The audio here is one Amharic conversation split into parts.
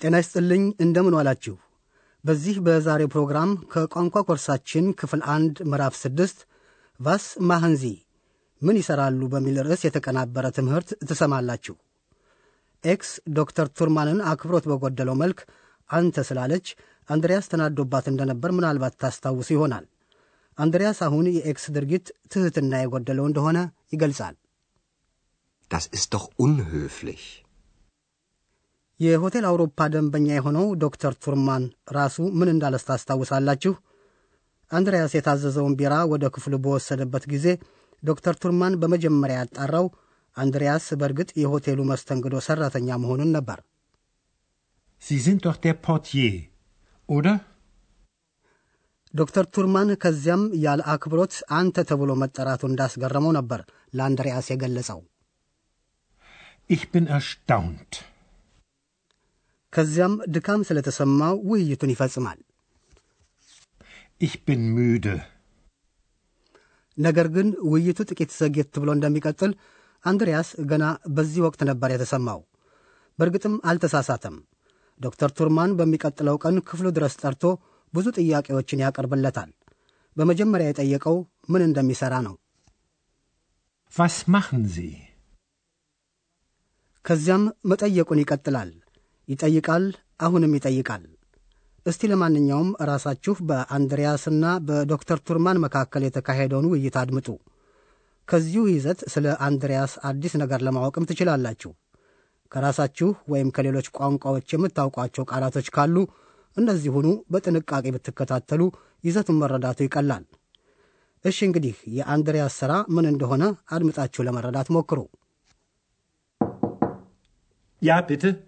ጤና ይስጥልኝ እንደምን ዋላችሁ። በዚህ በዛሬው ፕሮግራም ከቋንቋ ኮርሳችን ክፍል አንድ ምዕራፍ ስድስት was machen Sie ምን ይሠራሉ በሚል ርዕስ የተቀናበረ ትምህርት ትሰማላችሁ። ኤክስ ዶክተር ቱርማንን አክብሮት በጎደለው መልክ አንተ ስላለች አንድሪያስ ተናዶባት እንደነበር ምናልባት ታስታውሱ ይሆናል። አንድሪያስ አሁን የኤክስ ድርጊት ትሕትና የጎደለው እንደሆነ ይገልጻል። Das ist doch unhöflich. የሆቴል አውሮፓ ደንበኛ የሆነው ዶክተር ቱርማን ራሱ ምን እንዳለስ ታስታውሳላችሁ? አንድሪያስ የታዘዘውን ቢራ ወደ ክፍሉ በወሰደበት ጊዜ ዶክተር ቱርማን በመጀመሪያ ያጣራው አንድሪያስ በእርግጥ የሆቴሉ መስተንግዶ ሠራተኛ መሆኑን ነበር። doch der Portier, oder? ዶክተር ቱርማን ከዚያም ያለ አክብሮት አንተ ተብሎ መጠራቱ እንዳስገረመው ነበር ለአንድሪያስ የገለጸው። Ich bin erstaunt. ከዚያም ድካም ስለተሰማው ውይይቱን ይፈጽማል። Ich bin müde. ነገር ግን ውይይቱ ጥቂት ዘግየት ብሎ እንደሚቀጥል አንድሪያስ ገና በዚህ ወቅት ነበር የተሰማው። በእርግጥም አልተሳሳተም። ዶክተር ቱርማን በሚቀጥለው ቀን ክፍሉ ድረስ ጠርቶ ብዙ ጥያቄዎችን ያቀርብለታል። በመጀመሪያ የጠየቀው ምን እንደሚሠራ ነው። Was machen Sie? ከዚያም መጠየቁን ይቀጥላል። ይጠይቃል፣ አሁንም ይጠይቃል። እስቲ ለማንኛውም ራሳችሁ በአንድሪያስና በዶክተር ቱርማን መካከል የተካሄደውን ውይይት አድምጡ። ከዚሁ ይዘት ስለ አንድሪያስ አዲስ ነገር ለማወቅም ትችላላችሁ። ከራሳችሁ ወይም ከሌሎች ቋንቋዎች የምታውቋቸው ቃላቶች ካሉ እነዚሁኑ በጥንቃቄ ብትከታተሉ ይዘቱን መረዳቱ ይቀላል። እሺ እንግዲህ የአንድሪያስ ሥራ ምን እንደሆነ አድምጣችሁ ለመረዳት ሞክሩ። Ja, bitte.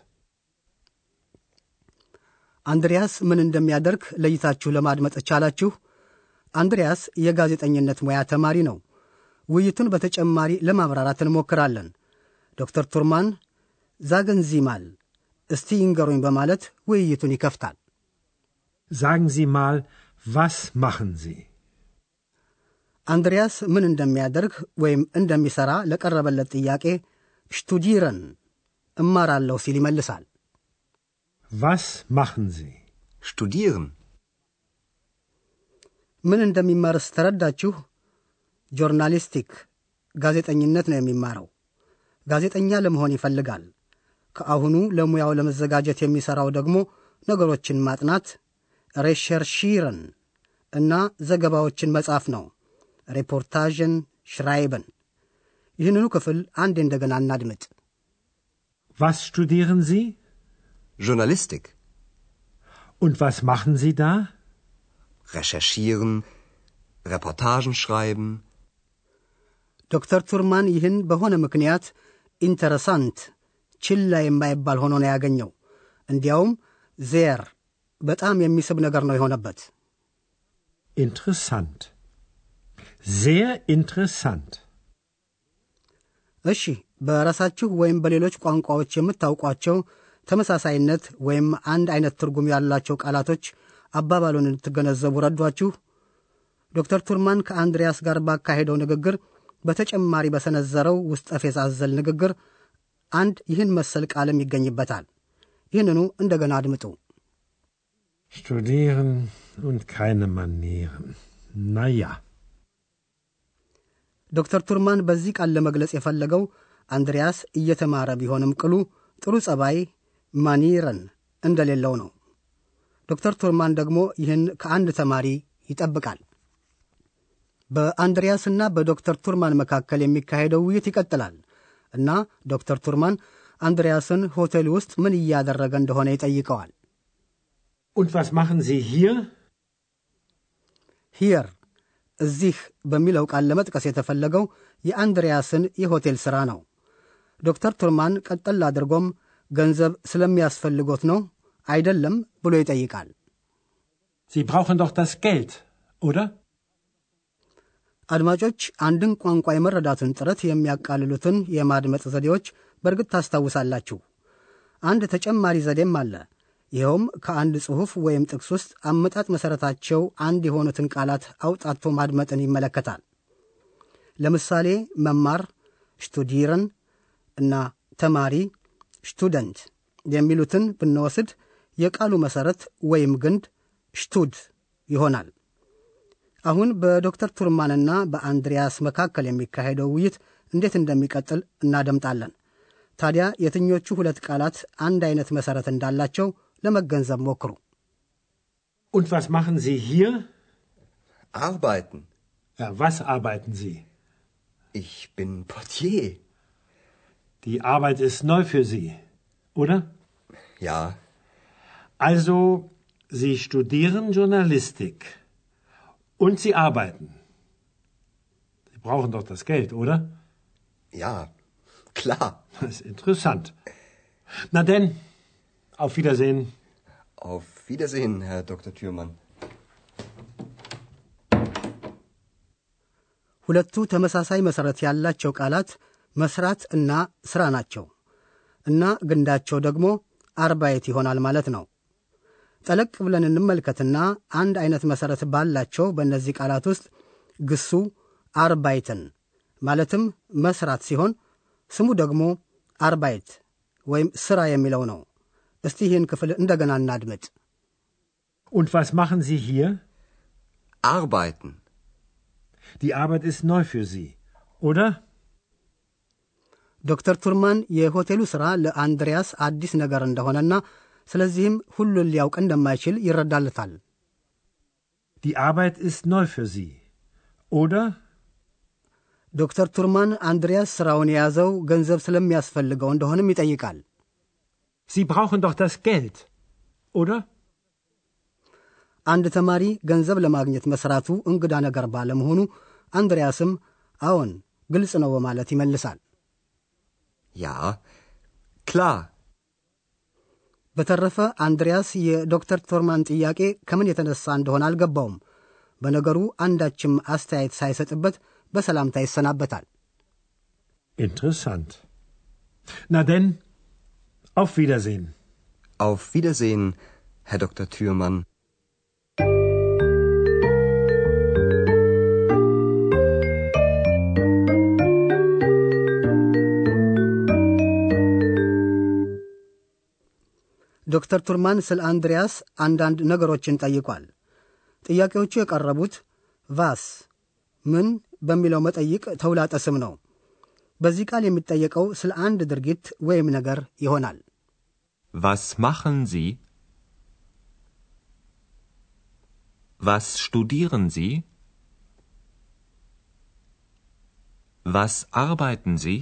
አንድሪያስ ምን እንደሚያደርግ ለይታችሁ ለማድመጥ ቻላችሁ? አንድሪያስ የጋዜጠኝነት ሙያ ተማሪ ነው። ውይይቱን በተጨማሪ ለማብራራት እንሞክራለን። ዶክተር ቱርማን ዛገንዚማል እስቲ ይንገሩኝ በማለት ውይይቱን ይከፍታል። Sie mal, was machen Sie? አንድሪያስ ምን እንደሚያደርግ ወይም እንደሚሠራ ለቀረበለት ጥያቄ ሽቱዲረን እማራለሁ ሲል ይመልሳል። Was machen Sie? Studieren. ምን እንደሚማርስ ተረዳችሁ? Journalistik ጋዜጠኝነት ነው የሚማረው። ጋዜጠኛ ለመሆን ይፈልጋል። ከአሁኑ ለሙያው ለመዘጋጀት የሚሠራው ደግሞ ነገሮችን ማጥናት recherchieren እና ዘገባዎችን መጻፍ ነው። Reportagen schreiben። ይህንኑ ክፍል አንዴ እንደገና እናድምጥ። Was studieren Sie? Journalistik. Und was machen Sie da? Recherchieren. Reportagen schreiben. ዶክተር ቱርማን ይህን በሆነ ምክንያት interessant ችላ የማይባል ሆኖ ነው ያገኘው። እንዲያውም sehr በጣም የሚስብ ነገር ነው የሆነበት። Interessant. Sehr interessant. እሺ በራሳችሁ ወይም በሌሎች ቋንቋዎች የምታውቋቸው ተመሳሳይነት ወይም አንድ አይነት ትርጉም ያላቸው ቃላቶች አባባሉን እንድትገነዘቡ ረዷችሁ። ዶክተር ቱርማን ከአንድሪያስ ጋር ባካሄደው ንግግር በተጨማሪ በሰነዘረው ውስጠ ፌዝ አዘል ንግግር አንድ ይህን መሰል ቃልም ይገኝበታል። ይህንኑ እንደገና አድምጡ። Studieren und keine Manieren. Ja. ዶክተር ቱርማን በዚህ ቃል ለመግለጽ የፈለገው አንድሪያስ እየተማረ ቢሆንም ቅሉ ጥሩ ጸባይ Manieren እንደሌለው ነው። ዶክተር ቱርማን ደግሞ ይህን ከአንድ ተማሪ ይጠብቃል። በአንድሪያስና በዶክተር ቱርማን መካከል የሚካሄደው ውይይት ይቀጥላል እና ዶክተር ቱርማን አንድሪያስን ሆቴል ውስጥ ምን እያደረገ እንደሆነ ይጠይቀዋል። Und was machen Sie hier? hier እዚህ በሚለው ቃል ለመጥቀስ የተፈለገው የአንድሪያስን የሆቴል ሥራ ነው። ዶክተር ቱርማን ቀጠል አድርጎም ገንዘብ ስለሚያስፈልጎት ነው አይደለም ብሎ ይጠይቃል። Sie brauchen doch das Geld, oder? አድማጮች አንድን ቋንቋ የመረዳትን ጥረት የሚያቃልሉትን የማድመጥ ዘዴዎች በእርግጥ ታስታውሳላችሁ። አንድ ተጨማሪ ዘዴም አለ። ይኸውም ከአንድ ጽሑፍ ወይም ጥቅስ ውስጥ አመጣጥ መሠረታቸው አንድ የሆኑትን ቃላት አውጣቶ ማድመጥን ይመለከታል። ለምሳሌ መማር ሽቱዲረን እና ተማሪ ሽቱደንት የሚሉትን ብንወስድ የቃሉ መሠረት ወይም ግንድ ሽቱድ ይሆናል። አሁን በዶክተር ቱርማንና በአንድሪያስ መካከል የሚካሄደው ውይይት እንዴት እንደሚቀጥል እናደምጣለን። ታዲያ የትኞቹ ሁለት ቃላት አንድ አይነት መሠረት እንዳላቸው ለመገንዘብ ሞክሩ። Und was machen Sie hier? Arbeiten. Ja, was arbeiten Sie? Ich bin Portier. Die Arbeit ist neu für Sie, oder? Ja, Also, Sie studieren Journalistik. Und Sie arbeiten. Sie brauchen doch das Geld, oder? ja, klar. Das ist interessant. Na denn, auf Wiedersehen. Auf Wiedersehen, Herr Dr. Thürmann. ሁለቱ ተመሳሳይ መሠረት ያላቸው ቃላት መስራት እና ሥራ ናቸው እና ግንዳቸው ደግሞ አርባየት ይሆናል ማለት ነው። ጠለቅ ብለን እንመልከትና አንድ አይነት መሠረት ባላቸው በእነዚህ ቃላት ውስጥ ግሱ አርባይትን ማለትም መስራት ሲሆን ስሙ ደግሞ አርባይት ወይም ሥራ የሚለው ነው። እስቲ ይህን ክፍል እንደገና እናድምጥ። Und was machen Sie hier? Arbeiten. Die Arbeit ist neu für Sie, oder? ዶክተር ቱርማን የሆቴሉ ሥራ ለአንድሪያስ አዲስ ነገር እንደሆነና ስለዚህም ሁሉን ሊያውቅ እንደማይችል ይረዳልታል። Die Arbeit ist neu für Sie, oder? ዶክተር ቱርማን አንድሪያስ ሥራውን የያዘው ገንዘብ ስለሚያስፈልገው እንደሆንም ይጠይቃል። Sie brauchen doch das Geld, oder? አንድ ተማሪ ገንዘብ ለማግኘት መሥራቱ እንግዳ ነገር ባለመሆኑ አንድሪያስም አዎን ግልጽ ነው በማለት ይመልሳል። Ja, klar. በተረፈ አንድሪያስ የዶክተር ቶርማን ጥያቄ ከምን የተነሳ እንደሆነ አልገባውም። በነገሩ አንዳችም አስተያየት ሳይሰጥበት በሰላምታ ይሰናበታል። Interessant. Na denn, auf Wiedersehen. Auf Wiedersehen, Herr Dr. Thürmann. ዶክተር ቱርማን ስለ አንድሪያስ አንዳንድ ነገሮችን ጠይቋል። ጥያቄዎቹ የቀረቡት ቫስ ምን በሚለው መጠይቅ ተውላጠ ስም ነው። በዚህ ቃል የሚጠየቀው ስለ አንድ ድርጊት ወይም ነገር ይሆናል። Was machen Sie? Was studieren Sie? Was arbeiten Sie?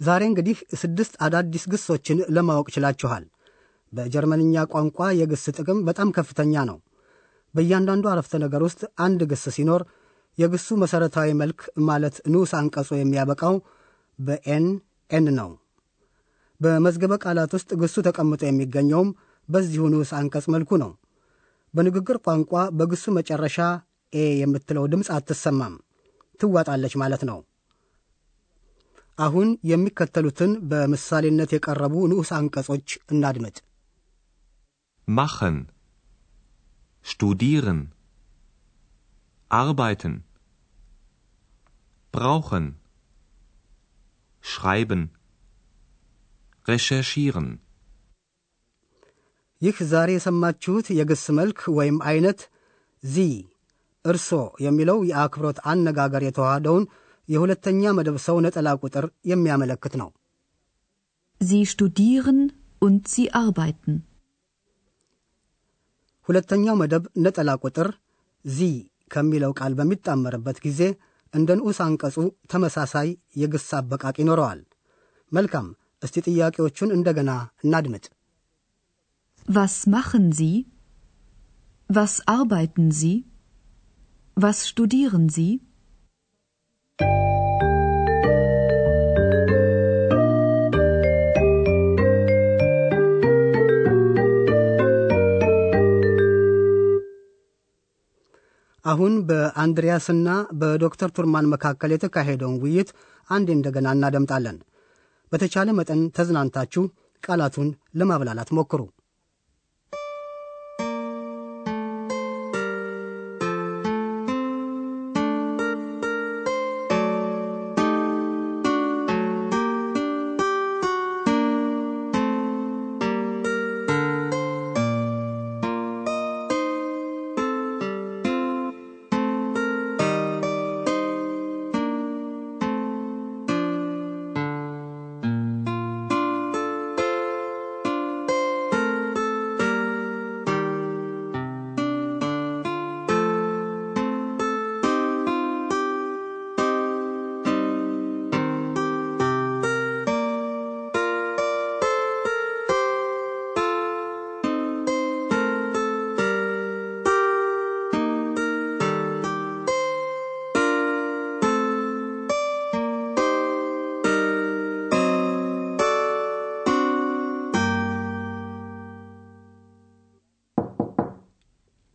ዛሬ እንግዲህ ስድስት አዳዲስ ግሶችን ለማወቅ ችላችኋል። በጀርመንኛ ቋንቋ የግስ ጥቅም በጣም ከፍተኛ ነው። በእያንዳንዱ አረፍተ ነገር ውስጥ አንድ ግስ ሲኖር የግሱ መሠረታዊ መልክ ማለት ንዑስ አንቀጹ የሚያበቃው በኤን ኤን ነው። በመዝገበ ቃላት ውስጥ ግሱ ተቀምጦ የሚገኘውም በዚሁ ንዑስ አንቀጽ መልኩ ነው። በንግግር ቋንቋ በግሱ መጨረሻ ኤ የምትለው ድምፅ አትሰማም፣ ትዋጣለች ማለት ነው። አሁን የሚከተሉትን በምሳሌነት የቀረቡ ንዑስ አንቀጾች እናድምጥ። Machen. Studieren. Arbeiten. Brauchen. Schreiben. Recherchieren. ይህ ዛሬ የሰማችሁት የግስ መልክ ወይም አይነት ዚ እርሶ የሚለው የአክብሮት አነጋገር የተዋሃደውን የሁለተኛ መደብ ሰው ነጠላ ቁጥር የሚያመለክት ነው። Sie studieren Und sie arbeiten. ሁለተኛው መደብ ነጠላ ቁጥር ዚ ከሚለው ቃል በሚጣመርበት ጊዜ እንደ ንዑስ አንቀጹ ተመሳሳይ የግስ አበቃቅ ይኖረዋል። መልካም፣ እስቲ ጥያቄዎቹን እንደገና እናድምጥ። Was machen Sie? Was arbeiten Sie? Was studieren Sie? አሁን በአንድሪያስና በዶክተር ቱርማን መካከል የተካሄደውን ውይይት አንዴ እንደገና እናደምጣለን። በተቻለ መጠን ተዝናንታችሁ ቃላቱን ለማብላላት ሞክሩ።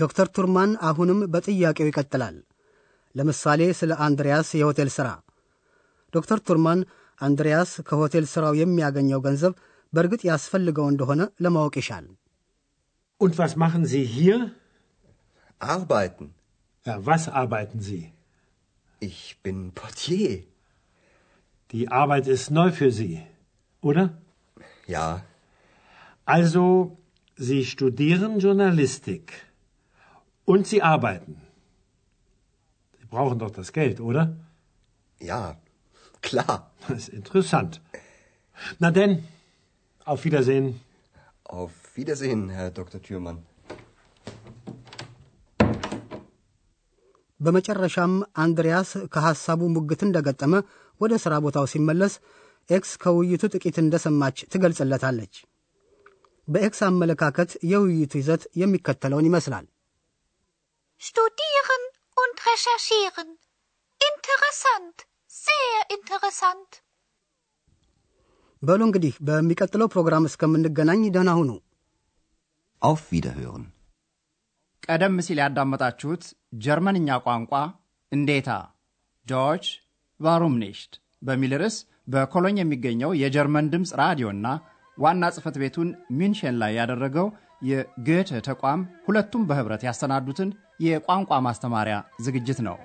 ዶክተር ቱርማን አሁንም በጥያቄው ይቀጥላል። ለምሳሌ ስለ አንድሪያስ የሆቴል ሥራ። ዶክተር ቱርማን አንድሪያስ ከሆቴል ሥራው የሚያገኘው ገንዘብ በእርግጥ ያስፈልገው እንደሆነ ለማወቅ ይሻል። Und was machen Sie hier? Arbeiten. Ja, was arbeiten Sie? Ich bin Portier. Die Arbeit ist neu für Sie, oder? Ja, Also, Sie studieren Journalistik. Und Sie arbeiten. Sie brauchen doch das Geld, oder? ja, klar. Das ist interessant. Na denn, auf Wiedersehen. Auf Wiedersehen, Herr Dr. Thürmann. በመጨረሻም አንድሪያስ ከሐሳቡ ሙግት እንደገጠመ ወደ ሥራ ቦታው ሲመለስ ኤክስ ከውይይቱ ጥቂት እንደሰማች ትገልጽለታለች። በኤክስ አመለካከት የውይይቱ ይዘት የሚከተለውን ይመስላል። Studieren und recherchieren. Interessant. Sehr interessant. በሉ እንግዲህ በሚቀጥለው ፕሮግራም እስከምንገናኝ ደህና ሁኑ። Auf Wiederhören. ቀደም ሲል ያዳመጣችሁት ጀርመንኛ ቋንቋ እንዴታ Deutsch warum nicht በሚል ርዕስ በኮሎኝ የሚገኘው የጀርመን ድምፅ ራዲዮና ዋና ጽሕፈት ቤቱን ሚንሽን ላይ ያደረገው የ Goethe ተቋም ሁለቱም በኅብረት ያሰናዱትን የቋንቋ ማስተማሪያ ዝግጅት ነው።